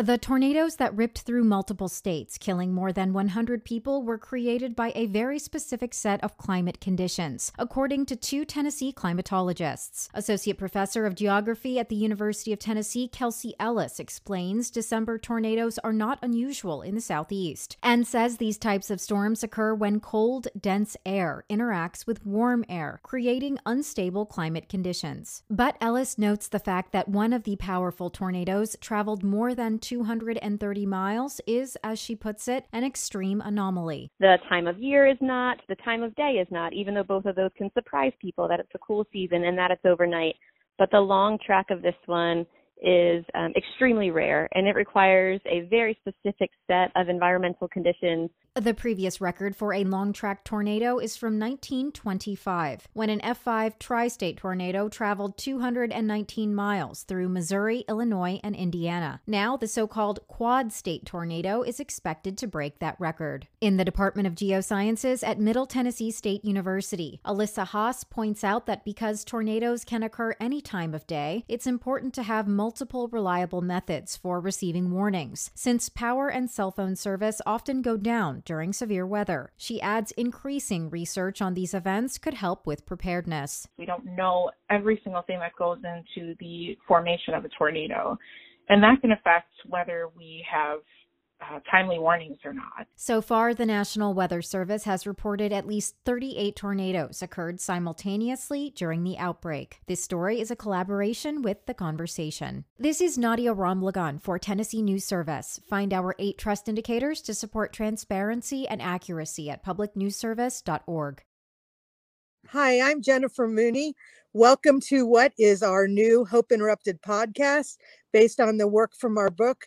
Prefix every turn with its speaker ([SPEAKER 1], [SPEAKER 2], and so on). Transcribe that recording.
[SPEAKER 1] The tornadoes that ripped through multiple states, killing more than 100 people, were created by a very specific set of climate conditions, according to two Tennessee climatologists. Associate Professor of Geography at the University of Tennessee, Kelsey Ellis, explains December tornadoes are not unusual in the southeast and says these types of storms occur when cold, dense air interacts with warm air, creating unstable climate conditions. But Ellis notes the fact that one of the powerful tornadoes traveled more than 230 miles is, as she puts it, an extreme anomaly.
[SPEAKER 2] The time of year is not, the time of day is not, even though both of those can surprise people that it's a cool season and that it's overnight. But the long track of this one is um, extremely rare and it requires a very specific set of environmental conditions.
[SPEAKER 1] The previous record for a long track tornado is from 1925, when an F5 tri state tornado traveled 219 miles through Missouri, Illinois, and Indiana. Now, the so called quad state tornado is expected to break that record. In the Department of Geosciences at Middle Tennessee State University, Alisa Haas points out that because tornadoes can occur any time of day, it's important to have multiple multiple reliable methods for receiving warnings, since power and cell phone service often go down during severe weather. She adds increasing research on these events could help with preparedness.
[SPEAKER 3] We don't know every single thing that goes into the formation of a tornado, and that can affect whether we have uh, timely warnings or not.
[SPEAKER 1] So far, the National Weather Service has reported at least 38 tornadoes occurred simultaneously during the outbreak. This story is a collaboration with The Conversation. This is Nadia Ramlagan for Tennessee News Service. Find our eight trust indicators to support transparency and accuracy at publicnewsservice.org.
[SPEAKER 4] Hi, I'm Jennifer Mooney. Welcome to what is our new Hope Interrupted podcast based on the work from our book.